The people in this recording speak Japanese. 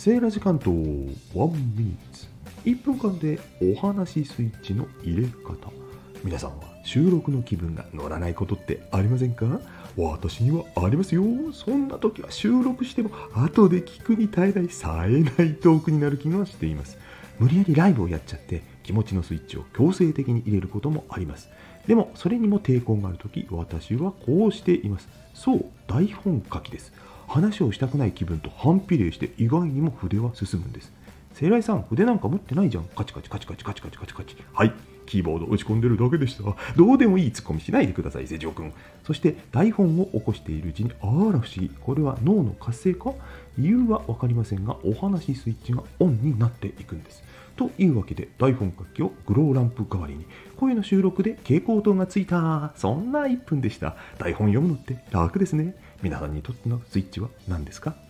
セーラ時間と1ミニッツ。1分間でお話スイッチの入れ方。皆さんは収録の気分が乗らないことってありませんか？私にはありますよ。そんな時は収録しても後で聞くに耐えない冴えないトークになる気がしています。無理やりライブをやっちゃって気持ちのスイッチを強制的に入れることもあります。でもそれにも抵抗がある時私はこうしています。そう台本書きです。話をしたくない気分と反比例して意外にも筆は進むんですセイライさん筆なんか持ってないじゃんカチカチカチカチカチカチカチカチはい。キーボード打ち込んでるだけでした。どうでもいいツッコミしないでください成城君そして台本を起こしているうちにあら不思議。これは脳の活性化？理由は分かりませんがお話スイッチがオンになっていくんです。というわけで台本書きをグローランプ代わりに声の収録で蛍光灯がついた。そんな1分でした。台本読むのって楽ですね。皆さんにとってのスイッチは何ですか？